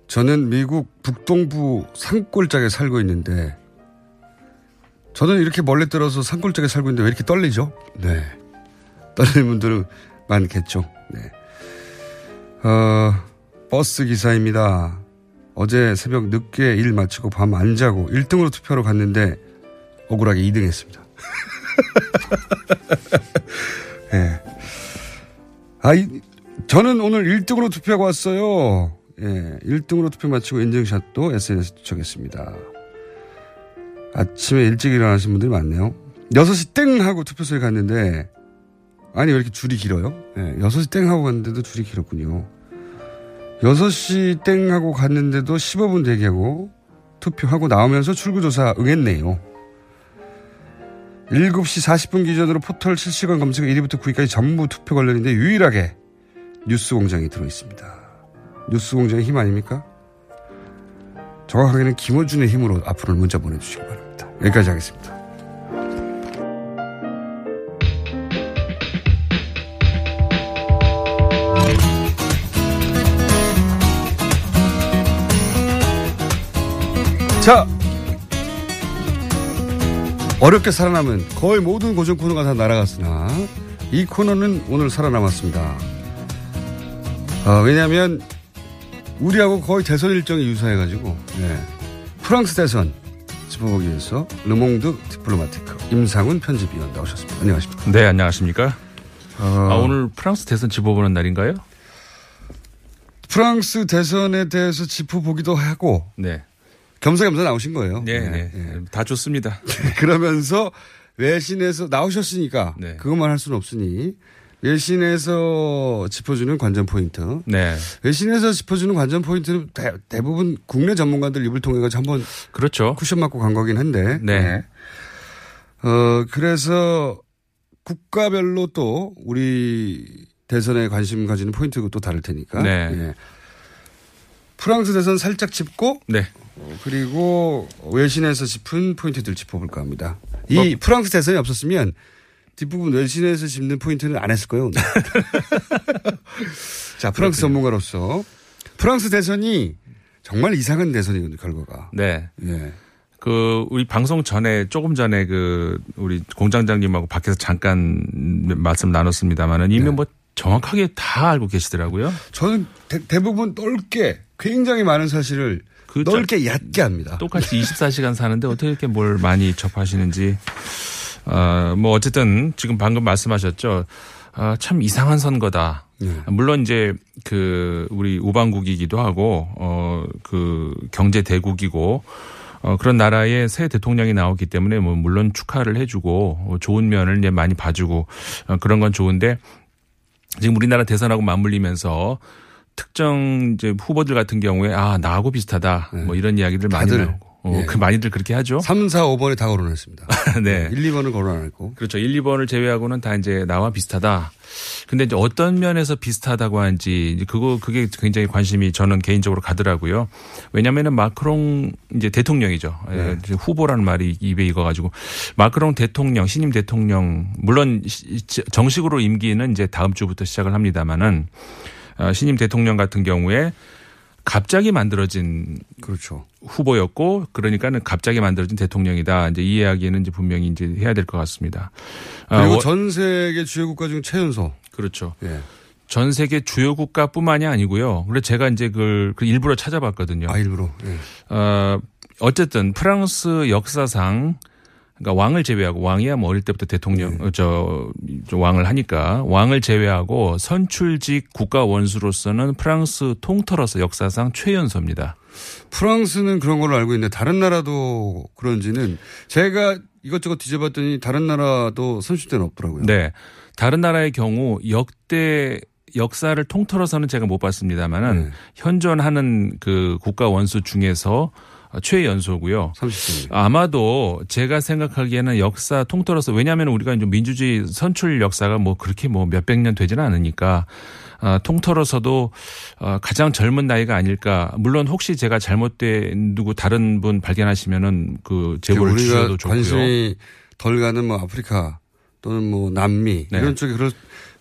저는 미국 북동부 산골짜기에 살고 있는데 저는 이렇게 멀리 떨어서 산골짜기에 살고 있는데 왜 이렇게 떨리죠? 네. 떨리는 분들은 많겠죠. 네. 어, 버스 기사입니다. 어제 새벽 늦게 일 마치고 밤 안 자고 1등으로 투표로 갔는데 억울하게 2등 했습니다. 예. 아, 이, 저는 오늘 1등으로 투표하고 왔어요. 예. 1등으로 투표 마치고 인증샷도 SNS에 도착했습니다. 아침에 일찍 일어나신 분들이 많네요. 6시 땡 하고 투표소에 갔는데, 아니, 왜 이렇게 줄이 길어요? 예. 6시 땡 하고 갔는데도 줄이 길었군요. 6시 땡 하고 갔는데도 15분 대기하고 투표하고 나오면서 출구조사 응했네요. 7시 40분 기준으로 포털 실시간 검색 1위부터 9위까지 전부 투표 관련인데 유일하게 뉴스 공장이 들어있습니다. 뉴스 공장의 힘 아닙니까? 정확하게는 김어준의 힘으로 앞으로 문자 보내주시기 바랍니다. 여기까지 하겠습니다. 자, 어렵게 살아남은 거의 모든 고정 코너가 다 날아갔으나 이 코너는 오늘 살아남았습니다. 어, 왜냐하면 우리하고 거의 대선 일정이 유사해가지고 예. 프랑스 대선 짚어보기 위해서 르몽드 디플로마티크 임상훈 편집위원 나오셨습니다. 안녕하십니까? 네, 안녕하십니까? 어, 아, 오늘 프랑스 대선 짚어보는 날인가요? 프랑스 대선에 대해서 짚어보기도 하고 네. 겸사겸사 나오신 거예요. 네, 네. 다 좋습니다. 그러면서 외신에서 나오셨으니까 네. 그것만 할 수는 없으니 외신에서 짚어주는 관전 포인트. 네. 외신에서 짚어주는 관전 포인트는 대, 부분 국내 전문가들 입을 통해 가지고 한번 그렇죠. 쿠션 맞고 간 거긴 한데. 네. 어 그래서 국가별로 또 우리 대선에 관심 가지는 포인트가 또 다를 테니까. 네. 예. 프랑스 대선 살짝 짚고 네. 어, 그리고 외신에서 짚은 포인트들 짚어볼까 합니다. 이 뭐 프랑스 대선이 없었으면 뒷부분 외신에서 짚는 포인트는 안 했을 거예요. 자, 프랑스 전문가로서 프랑스 대선이 정말 이상한 대선이거든요, 결과가. 네. 예. 그 우리 방송 전에 조금 전에 그 우리 공장장님하고 밖에서 잠깐 말씀 나눴습니다만은 이미 뭐 정확하게 다 알고 계시더라고요. 저는 대, 부분 넓게 굉장히 많은 사실을 넓게 얕게 합니다. 똑같이 24시간 사는데 어떻게 이렇게 뭘 많이 접하시는지. 어, 뭐 어쨌든 지금 방금 말씀하셨죠. 아, 참 이상한 선거다. 물론 이제 그 우리 우방국이기도 하고 어 그 경제 대국이고 어 그런 나라의 새 대통령이 나오기 때문에 뭐 물론 축하를 해주고 어, 좋은 면을 이제 많이 봐주고 어, 그런 건 좋은데 지금 우리나라 대선하고 맞물리면서 특정 이제 후보들 같은 경우에 아 나하고 비슷하다. 뭐 이런 이야기들 많이 나오고 어, 예. 그 많이들 그렇게 하죠. 3, 4, 5번에 다 거론했습니다. 네. 1, 2번은 거론 안 했고. 그렇죠. 1, 2번을 제외하고는 다 이제 나와 비슷하다. 근데 이제 어떤 면에서 비슷하다고 하는지 그거 그게 굉장히 관심이 저는 개인적으로 가더라고요. 왜냐면은 마크롱 이제 대통령이죠. 예, 네. 후보라는 말이 입에 익어 가지고 마크롱 대통령 신임 대통령 물론 시- 정식으로 임기는 이제 다음 주부터 시작을 합니다만은 어, 신임 대통령 같은 경우에 갑자기 만들어진 그렇죠. 후보였고 그러니까는 갑자기 만들어진 대통령이다. 이제 이 이야기는 이제 분명히 이제 해야 될 것 같습니다. 아, 그리고 워- 전 세계 주요 국가 중 최연소. 그렇죠. 예. 전 세계 주요 국가뿐만이 아니고요. 그래서 제가 이제 그걸 그 일부러 찾아봤거든요. 아, 일부러. 예. 어, 어쨌든 프랑스 역사상 그러니까 왕을 제외하고 왕이야 뭐 어릴 때부터 대통령 네. 어, 저, 저 왕을 하니까 왕을 제외하고 선출직 국가 원수로서는 프랑스 통틀어서 역사상 최연소입니다. 프랑스는 그런 걸로 알고 있는데 다른 나라도 그런지는 제가 이것저것 뒤져봤더니 다른 나라도 선출대는 없더라고요. 네. 다른 나라의 경우 역대 역사를 통틀어서는 제가 못 봤습니다만은 네. 현존하는 그 국가 원수 중에서 최연소고요. 30대. 아마도 제가 생각하기에는 역사 통틀어서 왜냐하면 우리가 이제 민주주의 선출 역사가 뭐 그렇게 뭐 몇백 년 되지는 않으니까 아, 통틀어서도 어, 가장 젊은 나이가 아닐까. 물론 혹시 제가 잘못된 누구 다른 분 발견하시면은 그 제보를 주셔도 좋고요. 관심이 덜 가는 뭐 아프리카 또는 뭐 남미 네. 이런 쪽에 그런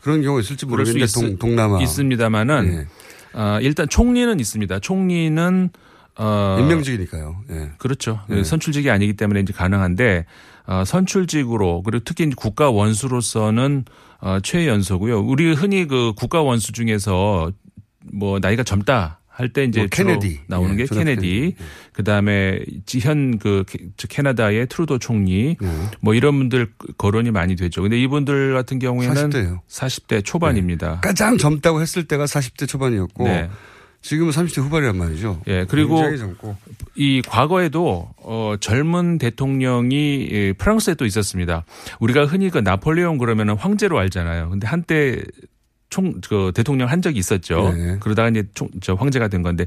그런 경우 있을지 그럴 수 모르겠는데 동, 있- 동 남아 있습니다만은 예. 아, 일단 총리는 있습니다. 총리는 어 임명직이니까요. 예. 그렇죠. 네. 선출직이 아니기 때문에 이제 가능한데 어, 선출직으로 그리고 특히 국가 원수로서는 어, 최연소고요. 우리 흔히 그 국가 원수 중에서 뭐 나이가 젊다 할때 이제 뭐 케네디. 나오는 예, 게. 케네디, 그다음에 지현 그 캐- 캐나다의 트루도 총리 네. 뭐 이런 분들 거론이 많이 되죠. 근데 이분들 같은 경우에는 40대예요. 40대 초반입니다. 가장 젊다고 했을 때가 40대 초반이었고 네. 지금은 30대 후반이란 말이죠. 예, 그리고. 이 과거에도 어 젊은 대통령이 예, 프랑스에 또 있었습니다. 우리가 흔히 그 나폴레옹 그러면은 황제로 알잖아요. 근데 한때 총 그 대통령 한 적이 있었죠. 네. 그러다가 이제 총 저 황제가 된 건데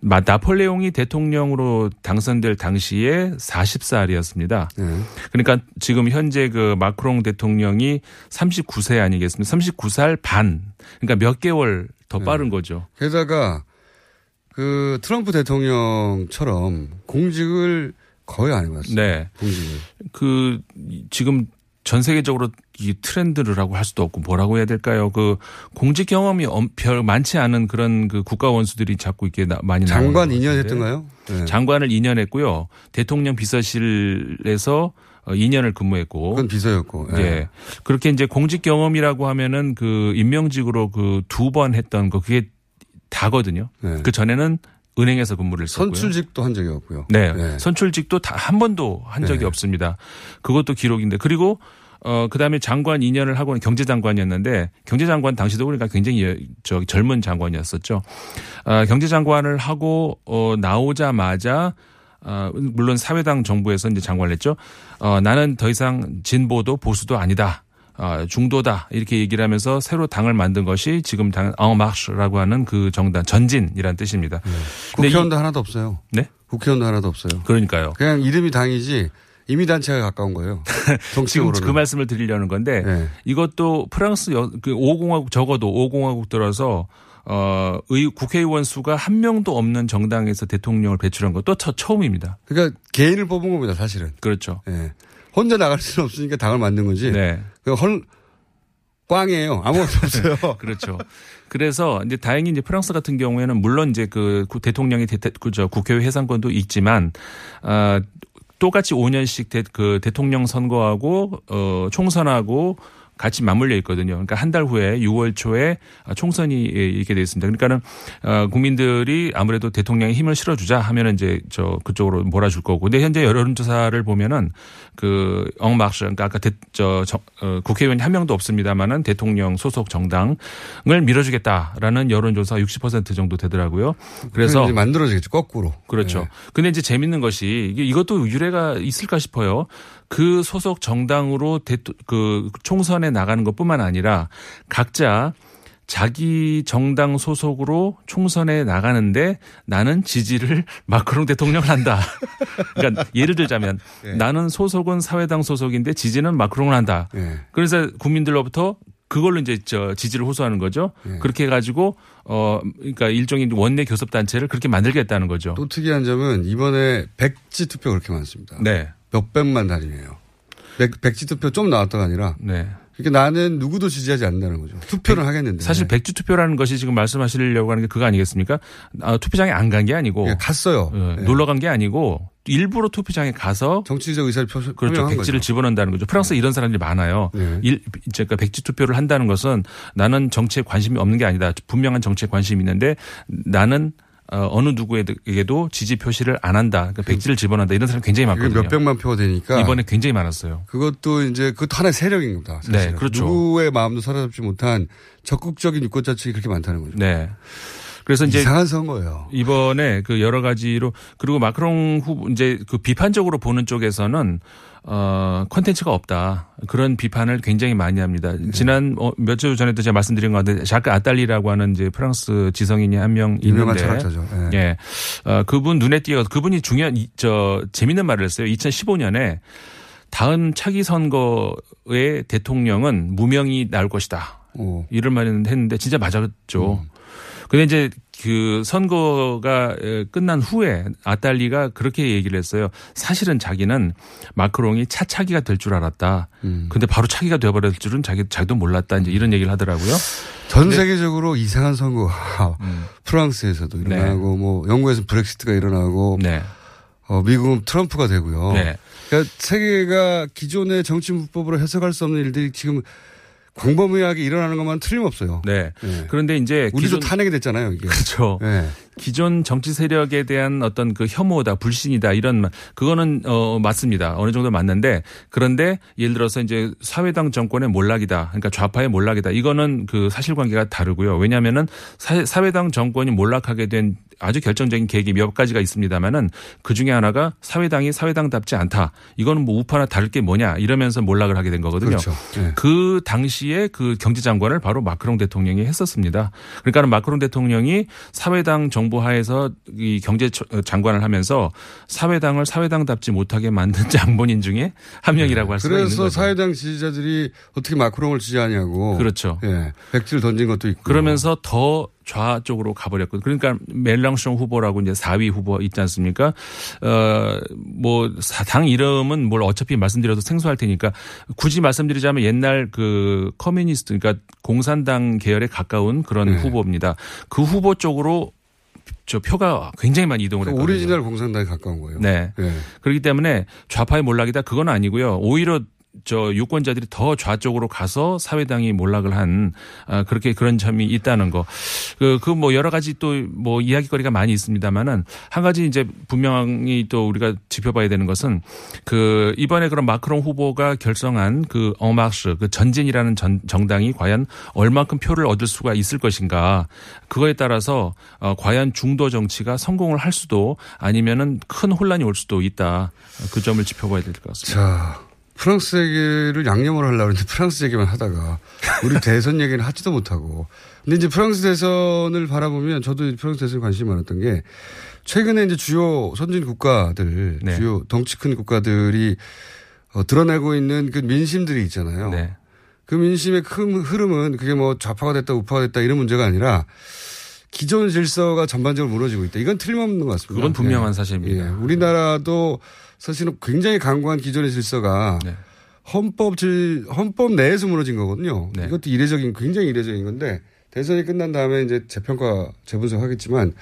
마- 나폴레옹이 대통령으로 당선될 당시에 40살이었습니다. 네. 그러니까 지금 현재 그 마크롱 대통령이 39세 아니겠습니까? 39살 반. 그러니까 몇 개월 네. 더 빠른 거죠. 게다가 그 트럼프 대통령처럼 공직을 거의 안 해봤어요. 네. 공직을. 그 지금 전 세계적으로 이 트렌드라고 할 수도 없고 뭐라고 해야 될까요? 그 공직 경험이 엄- 별 많지 않은 그런 그 국가 원수들이 자꾸 이렇게 나- 많이 장관 것 2년 같은데. 했던가요? 네. 장관을 2년 했고요. 대통령 비서실에서 어, 2년을 근무했고. 그건 비서였고. 예. 예. 그렇게 이제 공직 경험이라고 하면은 그 임명직으로 그 두 번 했던 거 그게 다거든요. 그 전에는 은행에서 근무를 했었고요. 네. 선출직도 한 적이 없고요. 네. 선출직도 다 한 번도 한 적이 네. 없습니다. 그것도 기록인데 그리고 어 그다음에 장관 2년을 하고 경제장관이었는데 경제장관 당시도 그러니까 굉장히 여- 저 젊은 장관이었었죠. 아 경제장관을 하고 어 나오자마자 아 물론 사회당 정부에서 이제 장관을 했죠. 어 나는 더 이상 진보도 보수도 아니다. 아, 중도다 이렇게 얘기를 하면서 새로 당을 만든 것이 지금 당 앙마르시라고 하는 그 정당 전진이라는 뜻입니다. 이- 국회의원도 하나도 없어요. 네? 국회의원도 하나도 없어요. 그러니까요. 그냥 이름이 당이지 임의단체가 가까운 거예요. 지금. 그 말씀을 드리려는 건데 네. 이것도 프랑스 여, 그 5공화국 적어도 5공화국 들어서 어, 의, 국회의원 수가 한 명도 없는 정당에서 대통령을 배출한 것도 처, 처음입니다. 그러니까 개인을 뽑은 겁니다, 사실은. 그렇죠. 예. 혼자 나갈 수는 없으니까 당을 만든 거지. 네. 그 헐, 꽝이에요. 아무것도 없어요. 그렇죠. 그래서 이제 다행히 이제 프랑스 같은 경우에는 물론 이제 그 구- 대통령이 대, 그저 국회의 해산권도 있지만 아 똑같이 5년씩 대, 그 대통령 선거하고 어 총선하고 같이 맞물려 있거든요. 그러니까 한 달 후에 6월 초에 총선이 있게 되어 있습니다. 그러니까는 어, 국민들이 아무래도 대통령에 힘을 실어주자 하면은 이제 저 그쪽으로 몰아줄 거고. 근데 현재 여론조사를 보면은 그 엉막스 그러니까 아까 대, 저 정- 어, 국회의원이 한 명도 없습니다만은 대통령 소속 정당을 밀어주겠다라는 여론조사 60% 정도 되더라고요. 그래서 만들어지겠죠, 거꾸로. 그렇죠. 네. 근데 이제 재밌는 것이 이게 이것도 유래가 있을까 싶어요. 그 소속 정당으로 대토, 그 총선에 나가는 것뿐만 아니라 각자 자기 정당 소속으로 총선에 나가는데 나는 지지를 마크롱 대통령을 한다. 그러니까 예를 들자면 네. 나는 소속은 사회당 소속인데 지지는 마크롱을 한다. 네. 그래서 국민들로부터 그걸로 이제 저 지지를 호소하는 거죠. 네. 그렇게 해가지고 어 그러니까 일종의 원내 교섭 단체를 그렇게 만들겠다는 거죠. 또 특이한 점은 이번에 백지 투표 그렇게 많습니다. 네. 몇백만 단위예요. 백, 백지 투표 좀 나왔다가 아니라. 네. 그러니까 나는 누구도 지지하지 않는다는 거죠. 투표는 하겠는데. 사실 백주 투표라는 것이 지금 말씀하시려고 하는 게 그거 아니겠습니까? 아, 투표장에 안 간 게 아니고 예, 갔어요. 어, 예. 놀러 간 게 아니고 일부러 투표장에 가서 정치적 의사를 표, 그렇죠. 백지를 거죠. 집어넣는다는 거죠. 프랑스 에 이런 사람들이 많아요. 네. 일, 그러니까 백지 투표를 한다는 것은 나는 정치에 관심이 없는 게 아니다. 분명한 정치에 관심이 있는데 나는 어, 어느 누구에게도 지지 표시를 안 한다. 그러니까 백지를 집어넣는다. 이런 사람 굉장히 많거든요. 몇 백만 표가 되니까. 이번에 굉장히 많았어요. 그것도 이제 그것도 하나의 세력인 겁니다. 사실은. 네, 그렇죠. 누구의 마음도 사로잡지 못한 적극적인 유권자층이 그렇게 많다는 거죠. 네. 그래서 이제 이상한 선거예요. 이번에 그 여러 가지로 그리고 마크롱 후보 이제 그 비판적으로 보는 쪽에서는 어 컨텐츠가 없다 그런 비판을 굉장히 많이 합니다. 네. 지난 어, 몇주 전에도 제가 말씀드린 것 같은데 자크 아딸리라고 하는 이제 프랑스 지성인이 한 명 있는데 철학자죠. 예. 예, 어, 그분 눈에 띄어 그분이 중요한 이- 저 재밌는 말을 했어요. 2015년에 다음 차기 선거의 대통령은 무명이 나올 것이다. 오. 이런 말을 했는데 진짜 맞았죠. 음. 근데 이제 그 선거가 에, 끝난 후에 아딸리가 그렇게 얘기를 했어요. 사실은 자기는 마크롱이 차차기가 될 줄 알았다. 음. 근데 바로 차기가 되어버릴 줄은 자기 자기도 몰랐다. 이제 이런 얘기를 하더라고요. 전 세계적으로 이상한 선거가 음. 프랑스에서도 네. 일어나고 뭐 영국에서 브렉시트가 일어나고 어, 미국은 트럼프가 되고요. 네. 그러니까 세계가 기존의 정치 문법으로 해석할 수 없는 일들이 지금 광범위하게 일어나는 것만 틀림없어요. 네. 네. 그런데 이제 우리도 기존- 탄핵이 됐잖아요, 이게. 그렇죠. 네. 기존 정치 세력에 대한 어떤 그 혐오다, 불신이다 이런 말, 그거는 어 맞습니다. 어느 정도 맞는데 그런데 예를 들어서 이제 사회당 정권의 몰락이다. 그러니까 좌파의 몰락이다. 이거는 그 사실관계가 다르고요. 왜냐하면은 사- 사회당 정권이 몰락하게 된 아주 결정적인 계기 몇 가지가 있습니다만은 그 중에 하나가 사회당이 사회당답지 않다. 이거는 뭐 우파나 다를 게 뭐냐 이러면서 몰락을 하게 된 거거든요. 그렇죠. 네. 그 당시에 그 경제장관을 바로 마크롱 대통령이 했었습니다. 그러니까 마크롱 대통령이 사회당 정부 하에서 이 경제 장관을 하면서 사회당을 사회당답지 못하게 만든 장본인 중에 한 명이라고 할 수가 있는 그래서 거죠. 사회당 지지자들이 어떻게 마크롱을 지지하냐고. 그렇죠. 예. 백지를 던진 것도 있고. 그러면서 더 좌 쪽으로 가버렸고 그러니까 멜랑숑 후보라고 이제 4위 후보 있지 않습니까? 어 뭐 당 이름은 뭘 어차피 말씀드려도 생소할 테니까 굳이 말씀드리자면 옛날 그 communist 그러니까 공산당 계열에 가까운 그런 네. 후보입니다. 그 후보 쪽으로 저 표가 굉장히 많이 이동을 그 했거든요. 오리지널 공산당에 가까운 거예요. 네. 예. 그렇기 때문에 좌파의 몰락이다 그건 아니고요. 오히려 저 유권자들이 더 좌쪽으로 가서 사회당이 몰락을 한 아, 그렇게 그런 점이 있다는 거. 그 그 뭐 여러 가지 또 뭐 이야기거리가 많이 있습니다만은 한 가지 이제 분명히 또 우리가 짚어봐야 되는 것은 그 이번에 그런 마크롱 후보가 결성한 그 어마스 그 전진이라는 전, 정당이 과연 얼만큼 표를 얻을 수가 있을 것인가 그거에 따라서 어, 과연 중도 정치가 성공을 할 수도 아니면은 큰 혼란이 올 수도 있다 그 점을 짚어봐야 될 것 같습니다. 자, 프랑스 얘기를 양념으로 하려고 했는데 프랑스 얘기만 하다가 우리 대선 얘기는 하지도 못하고. 근데 이제 프랑스 대선을 바라보면 저도 프랑스 대선에 관심이 많았던 게 최근에 이제 주요 선진 국가들, 네. 주요 덩치 큰 국가들이 어, 드러내고 있는 그 민심들이 있잖아요. 네. 그 민심의 큰 흐름은 그게 뭐 좌파가 됐다 우파가 됐다 이런 문제가 아니라 기존 질서가 전반적으로 무너지고 있다. 이건 틀림없는 것 같습니다. 그건 분명한 예. 사실입니다. 예. 우리나라도 사실은 굉장히 강고한 기존의 질서가 네. 헌법 질, 헌법 내에서 무너진 거거든요. 네. 이것도 이례적인, 굉장히 이례적인 건데 대선이 끝난 다음에 이제 재평가, 재분석하겠지만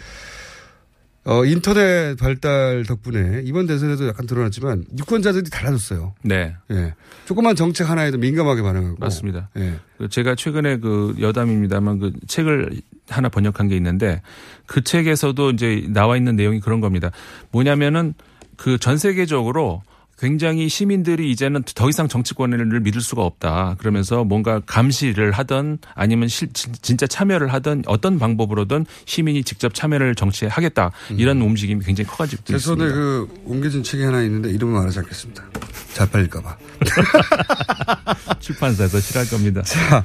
어, 인터넷 발달 덕분에 이번 대선에도 약간 드러났지만 유권자들이 달라졌어요. 네. 예. 조그만 정책 하나에도 민감하게 반응하고. 맞습니다. 예. 그 제가 최근에 그 여담입니다만 그 책을 하나 번역한 게 있는데 그 책에서도 이제 나와 있는 내용이 그런 겁니다. 뭐냐면은 그 전 세계적으로 굉장히 시민들이 이제는 더 이상 정치권을 믿을 수가 없다. 그러면서 뭔가 감시를 하든 아니면 실, 진- 진짜 참여를 하든 어떤 방법으로든 시민이 직접 참여를 정치에 하겠다. 이런 움직임이 굉장히 커가지고 있습니다. 그 옮겨진 책이 하나 있는데 이름은 말하지 않겠습니다. 잘 팔릴까봐. 출판사에서 싫어할 겁니다. 자,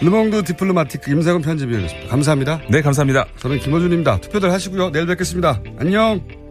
르몽드 디플로마티크 임상훈 편집위원이었습니다. 감사합니다. 네, 감사합니다. 저는 김호준입니다. 투표들 하시고요. 내일 뵙겠습니다. 안녕.